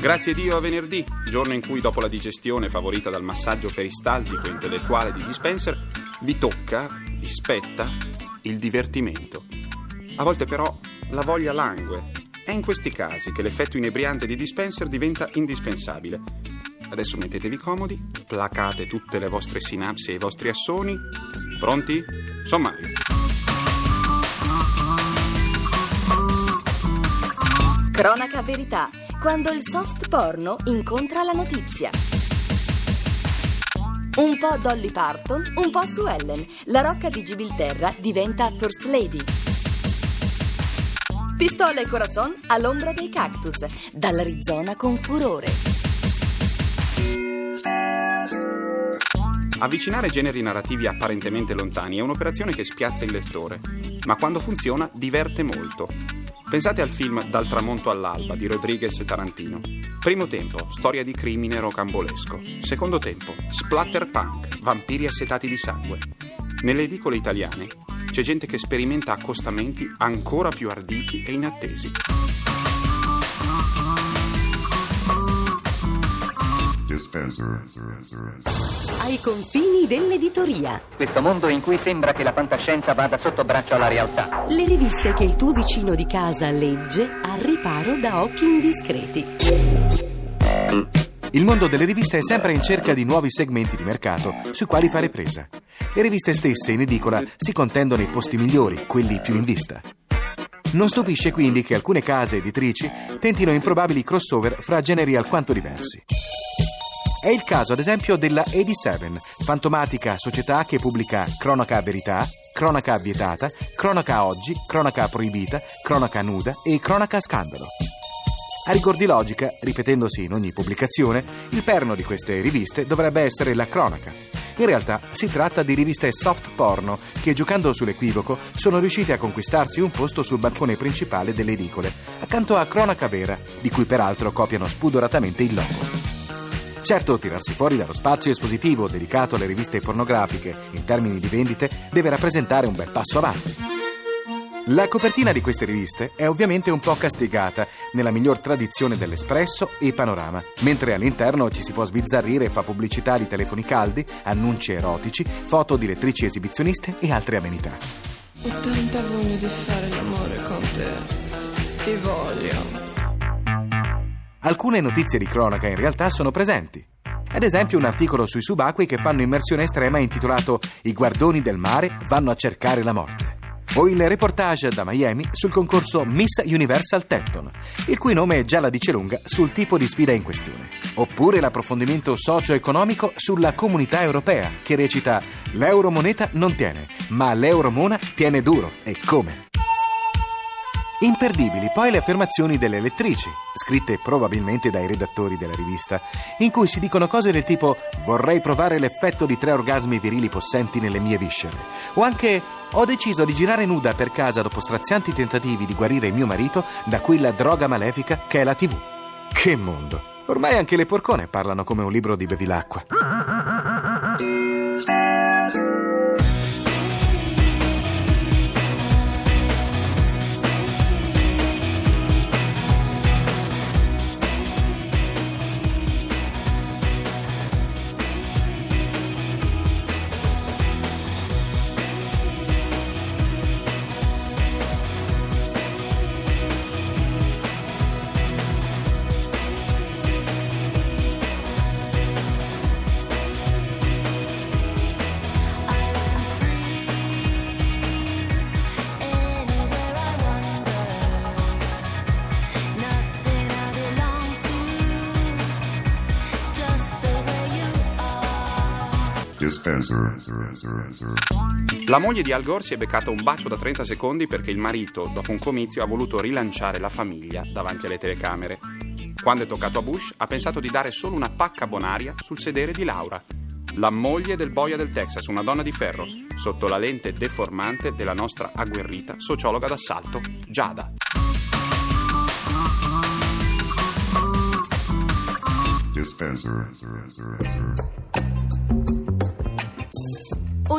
Grazie Dio a venerdì, giorno in cui dopo la digestione favorita dal massaggio peristaltico e intellettuale di Dispenser, vi tocca, vi spetta, il divertimento. A volte però la voglia langue. È in questi casi che l'effetto inebriante di Dispenser diventa indispensabile. Adesso mettetevi comodi, placate tutte le vostre sinapsi e i vostri assoni. Pronti? Sommario. Cronaca Verità, quando il soft porno incontra la notizia. Un po' Dolly Parton, un po' su Ellen. La rocca di Gibilterra diventa First Lady. Pistola e corazon all'ombra dei cactus, dall'Arizona con furore. Avvicinare generi narrativi apparentemente lontani è un'operazione che spiazza il lettore, ma quando funziona diverte molto. Pensate al film Dal tramonto all'alba di Rodriguez e Tarantino. Primo tempo, storia di crimine rocambolesco. Secondo tempo, splatter punk, vampiri assetati di sangue. Nelle edicole italiane c'è gente che sperimenta accostamenti ancora più arditi e inattesi. Ai confini dell'editoria. Questo mondo in cui sembra che la fantascienza vada sotto braccio alla realtà. Le riviste che il tuo vicino di casa legge al riparo da occhi indiscreti. Il mondo delle riviste è sempre in cerca di nuovi segmenti di mercato sui quali fare presa. Le riviste stesse in edicola si contendono i posti migliori, quelli più in vista. Non stupisce quindi che alcune case editrici tentino improbabili crossover fra generi alquanto diversi. È il caso, ad esempio, della 87, fantomatica società che pubblica Cronaca Verità, Cronaca Vietata, Cronaca Oggi, Cronaca Proibita, Cronaca Nuda e Cronaca Scandalo. A rigor di logica, ripetendosi in ogni pubblicazione, il perno di queste riviste dovrebbe essere la cronaca. In realtà si tratta di riviste soft porno che, giocando sull'equivoco, sono riuscite a conquistarsi un posto sul balcone principale delle edicole, accanto a Cronaca Vera, di cui peraltro copiano spudoratamente il logo. Certo, tirarsi fuori dallo spazio espositivo dedicato alle riviste pornografiche in termini di vendite deve rappresentare un bel passo avanti. La copertina di queste riviste è ovviamente un po' castigata, nella miglior tradizione dell'Espresso e Panorama, mentre all'interno ci si può sbizzarrire fa pubblicità di telefoni caldi, annunci erotici, foto di lettrici esibizioniste e altre amenità. Ho tanta voglia di fare l'amore con te. Ti voglio. Alcune notizie di cronaca in realtà sono presenti. Ad esempio un articolo sui subacquei che fanno immersione estrema intitolato I guardoni del mare vanno a cercare la morte. O il reportage da Miami sul concorso Miss Universal Tenton, il cui nome già la dice lunga sul tipo di sfida in questione. Oppure l'approfondimento socio-economico sulla comunità europea, che recita L'euromoneta non tiene, ma l'euromona tiene duro. E come? Imperdibili poi le affermazioni delle lettrici, scritte probabilmente dai redattori della rivista, in cui si dicono cose del tipo vorrei provare l'effetto di tre orgasmi virili possenti nelle mie viscere, o anche ho deciso di girare nuda per casa dopo strazianti tentativi di guarire mio marito da quella droga malefica che è la TV. Che mondo! Ormai anche le porcone parlano come un libro di bevilacqua. Dispenser. La moglie di Al Gore si è beccata un bacio da 30 secondi perché il marito, dopo un comizio, ha voluto rilanciare la famiglia davanti alle telecamere. Quando è toccato a Bush, ha pensato di dare solo una pacca bonaria sul sedere di Laura, la moglie del boia del Texas, una donna di ferro, sotto la lente deformante della nostra agguerrita sociologa d'assalto, Giada. Dispenser.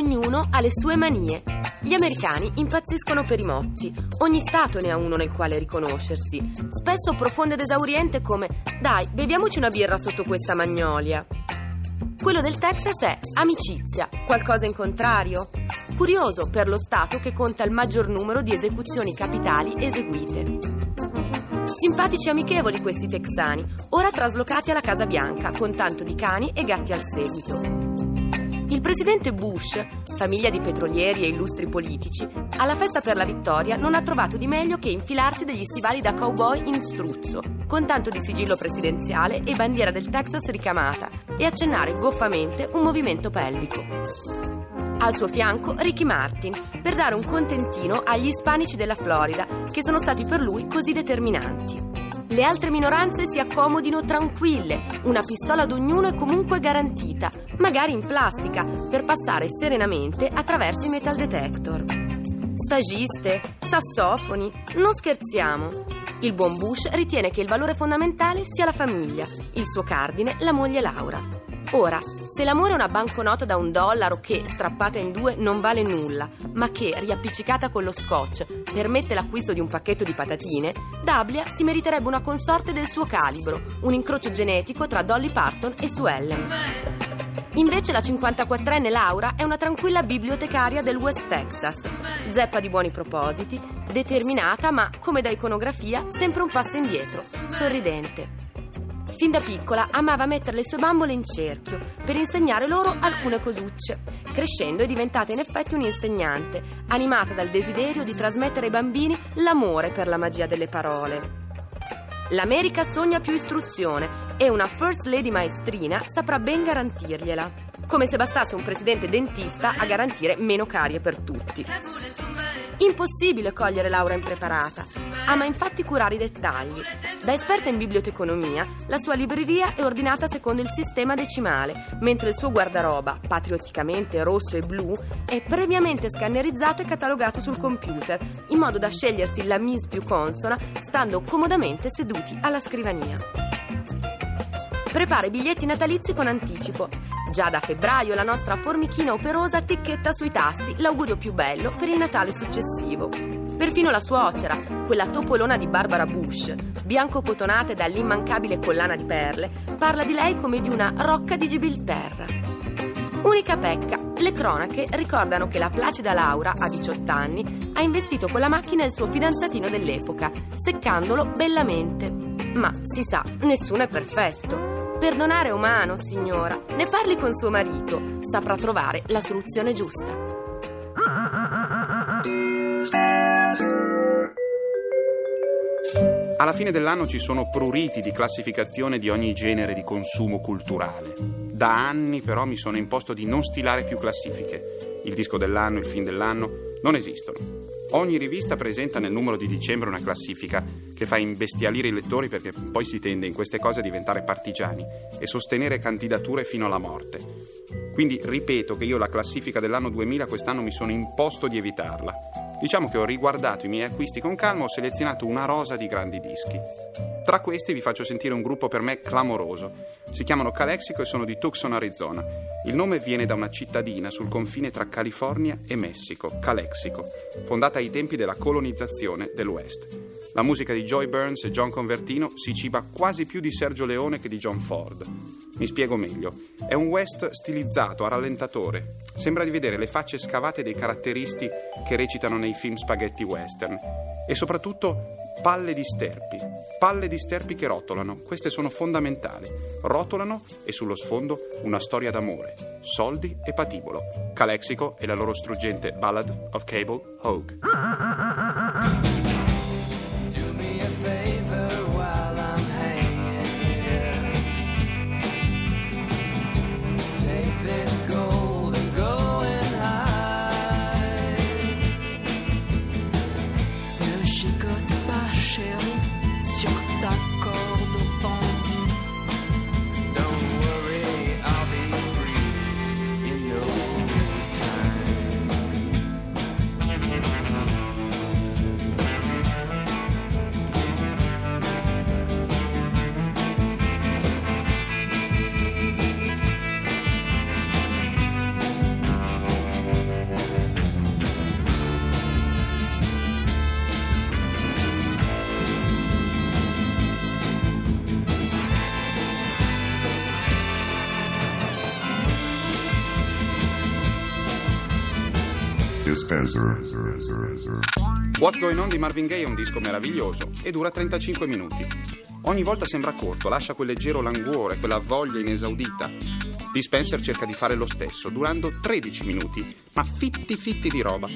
Ognuno ha le sue manie. Gli americani impazziscono per i motti. Ogni stato ne ha uno nel quale riconoscersi. Spesso profondo ed esauriente come Dai, beviamoci una birra sotto questa magnolia. Quello del Texas è amicizia, qualcosa in contrario. Curioso per lo Stato che conta il maggior numero di esecuzioni capitali eseguite. Simpatici e amichevoli questi texani, ora traslocati alla Casa Bianca con tanto di cani e gatti al seguito. Il presidente Bush, famiglia di petrolieri e illustri politici, alla festa per la vittoria non ha trovato di meglio che infilarsi degli stivali da cowboy in struzzo, con tanto di sigillo presidenziale e bandiera del Texas ricamata, e accennare goffamente un movimento pelvico. Al suo fianco Ricky Martin, per dare un contentino agli ispanici della Florida, che sono stati per lui così determinanti. Le altre minoranze si accomodino tranquille, una pistola ad ognuno è comunque garantita, magari in plastica, per passare serenamente attraverso i metal detector. Stagiste, sassofoni, non scherziamo. Il buon Bush ritiene che il valore fondamentale sia la famiglia, il suo cardine la moglie Laura. Ora, se l'amore è una banconota da un dollaro che, strappata in due, non vale nulla, ma che, riappiccicata con lo scotch, permette l'acquisto di un pacchetto di patatine, Dablia si meriterebbe una consorte del suo calibro, un incrocio genetico tra Dolly Parton e Sue Ellen. Invece la 54enne Laura è una tranquilla bibliotecaria del West Texas, zeppa di buoni propositi, determinata ma, come da iconografia, sempre un passo indietro, sorridente. Fin da piccola amava mettere le sue bambole in cerchio per insegnare loro alcune cosucce. Crescendo è diventata in effetti un'insegnante, animata dal desiderio di trasmettere ai bambini l'amore per la magia delle parole. L'America sogna più istruzione e una First Lady maestrina saprà ben garantirgliela. Come se bastasse un presidente dentista a garantire meno carie per tutti. Impossibile cogliere Laura impreparata. Ama infatti curare i dettagli. Da esperta in biblioteconomia, la sua libreria è ordinata secondo il sistema decimale, mentre il suo guardaroba, patriotticamente rosso e blu, è previamente scannerizzato e catalogato sul computer, in modo da scegliersi la mise più consona, stando comodamente seduti alla scrivania. Prepara i biglietti natalizi con anticipo. Già da febbraio la nostra formichina operosa ticchetta sui tasti l'augurio più bello per il Natale successivo. Perfino la suocera, quella topolona di Barbara Bush, bianco cotonata dall'immancabile collana di perle, parla di lei come di una rocca di Gibilterra. Unica pecca, le cronache ricordano che la placida Laura, a 18 anni, ha investito con la macchina il suo fidanzatino dell'epoca, seccandolo bellamente. Ma si sa, nessuno è perfetto. Perdonare è umano, signora. Ne parli con suo marito. Saprà trovare la soluzione giusta. Alla fine dell'anno ci sono pruriti di classificazione di ogni genere di consumo culturale. Da anni però mi sono imposto di non stilare più classifiche. Il disco dell'anno, il film dell'anno non esistono. Ogni rivista presenta nel numero di dicembre una classifica che fa imbestialire i lettori perché poi si tende in queste cose a diventare partigiani e sostenere candidature fino alla morte. Quindi ripeto che io la classifica dell'anno 2000 quest'anno mi sono imposto di evitarla. Diciamo che ho riguardato i miei acquisti con calma e ho selezionato una rosa di grandi dischi. Tra questi vi faccio sentire un gruppo per me clamoroso. Si chiamano Calexico e sono di Tucson, Arizona. Il nome viene da una cittadina sul confine tra California e Messico, Calexico, fondata ai tempi della colonizzazione dell'West. La musica di Joy Burns e John Convertino si ciba quasi più di Sergio Leone che di John Ford. Mi spiego meglio. È un West stilizzato, a rallentatore. Sembra di vedere le facce scavate dei caratteristi che recitano nei film spaghetti western. E soprattutto palle di sterpi. Palle di sterpi che rotolano. Queste sono fondamentali. Rotolano e sullo sfondo una storia d'amore, soldi e patibolo. Calexico e la loro struggente Ballad of Cable Hogue. Dispenser. What's Going On di Marvin Gaye è un disco meraviglioso e dura 35 minuti. Ogni volta sembra corto, lascia quel leggero languore, quella voglia inesaudita. Dispenser cerca di fare lo stesso, durando 13 minuti, ma fitti fitti di roba.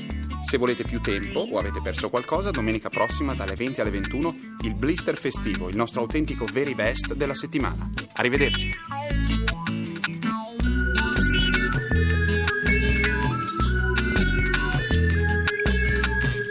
Se volete più tempo o avete perso qualcosa, domenica prossima dalle 20 alle 21 il Blister Festivo, il nostro autentico very best della settimana. Arrivederci.